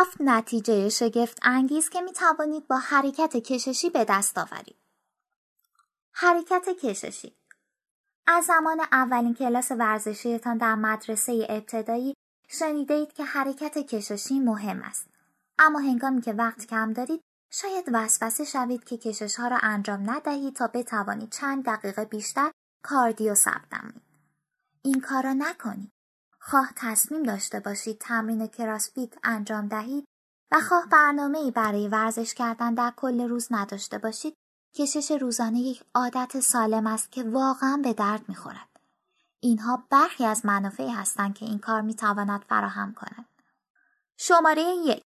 هفت نتیجه شگفت انگیز که می توانید با حرکت کششی به دست آورید. حرکت کششی از زمان اولین کلاس ورزشیتان در مدرسه ابتدایی شنیده اید که حرکت کششی مهم است. اما هنگامی که وقت کم دارید شاید وسوسه شوید که کشش ها را انجام ندهید تا بتوانید چند دقیقه بیشتر کاردیو ثبت نمایید. این کار را نکنید. خواه تصمیم داشته باشید تمرین کراسفیت انجام دهید و خواه برنامه ای برای ورزش کردن در کل روز نداشته باشید کشش روزانه یک عادت سالم است که واقعا به درد می‌خورد. اینها برخی از منافعی هستند که این کار می‌تواند فراهم کند. شماره یک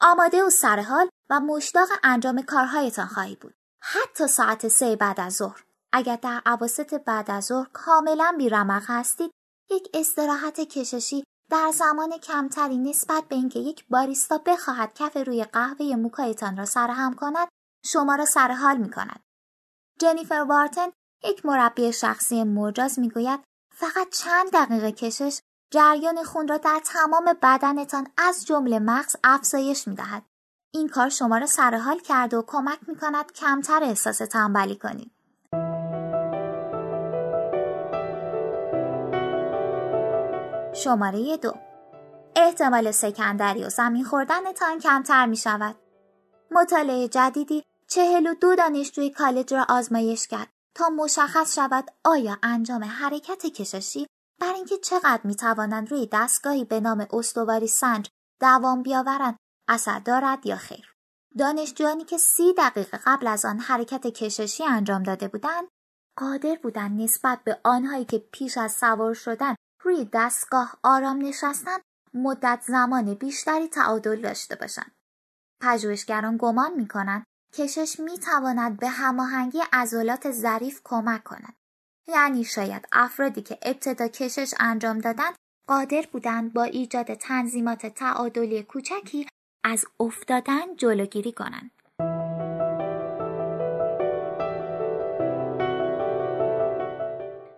آماده و سرحال و مشتاق انجام کارهایتان خواهی بود. حتی ساعت سه بعد از ظهر. اگر در عواسط بعد از ظهر کاملا بیرمق هستید یک استراحت کششی در زمان کمتری نسبت به اینکه یک باریستا بخواهد کف روی قهوه موکایتان را سرهم کند شما را سرحال می کند. جنیفر وارتن یک مربی شخصی مجاز می گوید فقط چند دقیقه کشش جریان خون را در تمام بدنتان از جمله مغز افزایش می دهد. این کار شما را سرحال کرده و کمک می کند کمتر احساس تنبلی کنید. شماره دو احتمال سکندری و زمین خوردنتان کمتر می شود. مطالعه جدیدی چهل و دو دانشجوی کالج را آزمایش کرد تا مشخص شود آیا انجام حرکت کششی بر اینکه چقدر می توانند روی دستگاهی به نام استواری سنج دوام بیاورند اثر دارد یا خیر. دانشجویانی که سی دقیقه قبل از آن حرکت کششی انجام داده بودند قادر بودند نسبت به آنهایی که پیش از سوار شدن روی دستگاه آرام نشستن مدت زمان بیشتری تعادل داشته باشند. پژوهشگران گمان می کنند کشش می تواند به هماهنگی عضلات ظریف کمک کند. یعنی شاید افرادی که ابتدا کشش انجام دادند قادر بودند با ایجاد تنظیمات تعادلی کوچکی از افتادن جلوگیری کنند.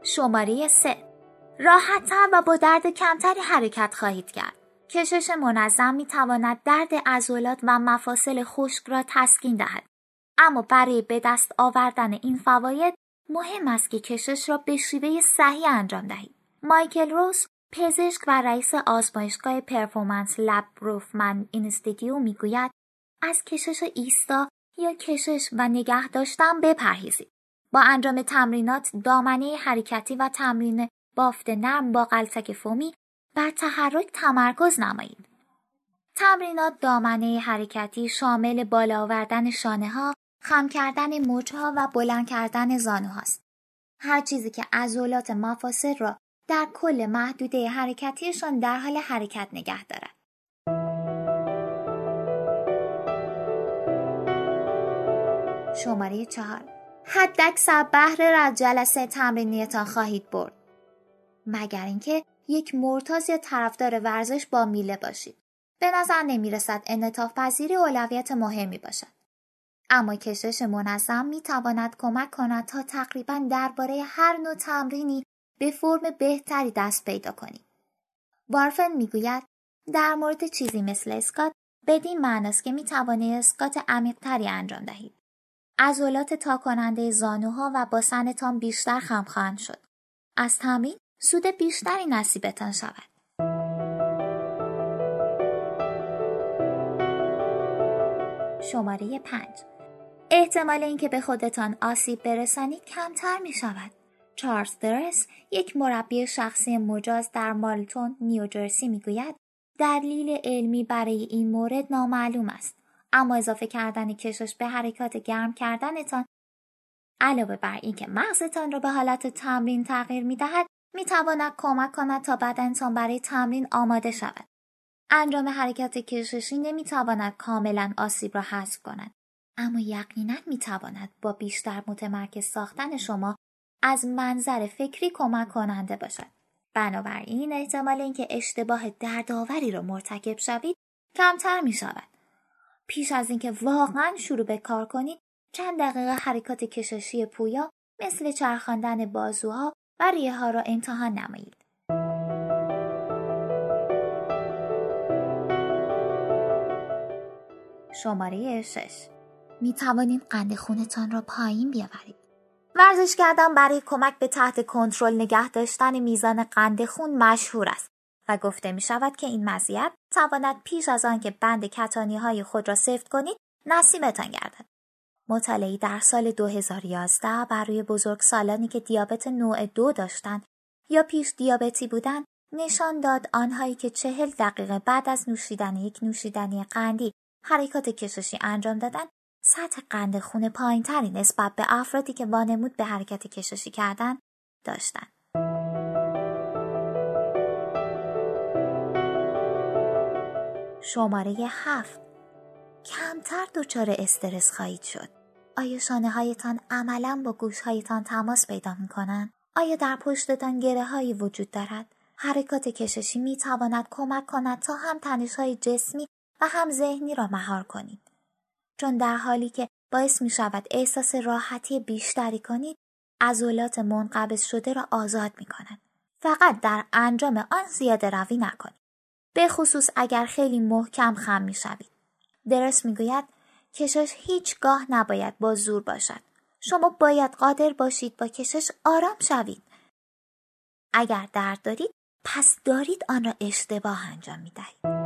شماره 3 راحتتر و با درد کمتری حرکت خواهید کرد. کشش منظم می تواند درد عضلات و مفاصل خشک را تسکین دهد. اما برای به دست آوردن این فواید مهم است که کشش را به شیوه صحیح انجام دهید. مایکل روس پزشک و رئیس آزمایشگاه Performance Lab روفمن Institute می‌گوید از کشش ایستا یا کشش و نگه داشتن بپرهیزید. با انجام تمرینات دامنه حرکتی و تمرین بافت نرم با قلتک فومی بر تحرک تمرکز نمایید. تمرینات دامنه حرکتی شامل بالا آوردن شانه ها، خم کردن موجها و بلند کردن زانوهاست. هر چیزی که عضلات مفاصل را در کل محدوده حرکتیشان در حال حرکت نگه دارد. شماره چهار حداکثر بهره از جلسه تمرینیتان خواهید برد. مگر اینکه یک مرتاز یا طرفدار ورزش با میله باشید. به نظر نمی رسد انعطاف پذیری اولویت مهمی باشد. اما کشش منظم می تواند کمک کند تا تقریبا درباره هر نوع تمرینی به فرم بهتری دست پیدا کنید. وارفن می‌گوید در مورد چیزی مثل اسکات بدین معناست که می توانید اسکات عمیقتری انجام دهید. عضلات تا کننده زانوها و باسنتان بیشتر خم خواهند شد. از تمرین سود بیشتری نصیبتان شود. شماره 5 احتمال اینکه به خودتان آسیب برسانید کمتر می شود. چارلز درس یک مربی شخصی مجاز در مالتون نیوجرسی می گوید دلیل علمی برای این مورد نامعلوم است اما اضافه کردن کشش به حرکات گرم کردنتان علاوه بر اینکه مغزتان را به حالت تمرین تغییر می دهد می تواند کمک کند تا بدنتان برای تمرین آماده شود. انجام حرکت کششی نمی تواند کاملا آسیب را حذف کند. اما یقینا می تواند با بیشتر متمرکز ساختن شما از منظر فکری کمک کننده باشد. بنابراین احتمال اینکه اشتباه دردآوری را مرتکب شوید کمتر می شود. پیش از اینکه واقعا شروع به کار کنید چند دقیقه حرکات کششی پویا مثل چرخاندن بازوها و ریه ها را امتحان نمایید. شماره 6 می توانید قند خونتان را پایین بیاورید. ورزش کردن برای کمک به تحت کنترل نگه داشتن میزان قند خون مشهور است و گفته می شود که این مزیت تواند پیش از آنکه بند کتانی های خود را سفت کنید نصیبتان گردد. مطالعی در سال 2011 برای بزرگ سالانی که دیابت نوع دو داشتند یا پیش دیابتی بودند نشان داد آنهایی که چهل دقیقه بعد از نوشیدن یک نوشیدنی قندی حرکات کششی انجام دادند سطح قند خون پایینتری نسبت به افرادی که وانمود به حرکت کششی کردن داشتند. شماره هفت کمتر دچار استرس خواهید شد. آیا شانه هایتان عملا با گوش هایتان تماس پیدا می کنند؟ آیا در پشتتان گره هایی وجود دارد؟ حرکات کششی می تواند کمک کند تا هم تنش های جسمی و هم ذهنی را مهار کنید. چون در حالی که باعث می شود احساس راحتی بیشتری کنید عضلات منقبض شده را آزاد می کند. فقط در انجام آن زیاده روی نکنید. به خصوص اگر خیلی محکم خم می شوید. درست می گوید کشش هیچگاه نباید با زور باشد. شما باید قادر باشید با کشش آرام شوید. اگر درد دارید پس دارید آن را اشتباه انجام می دهید.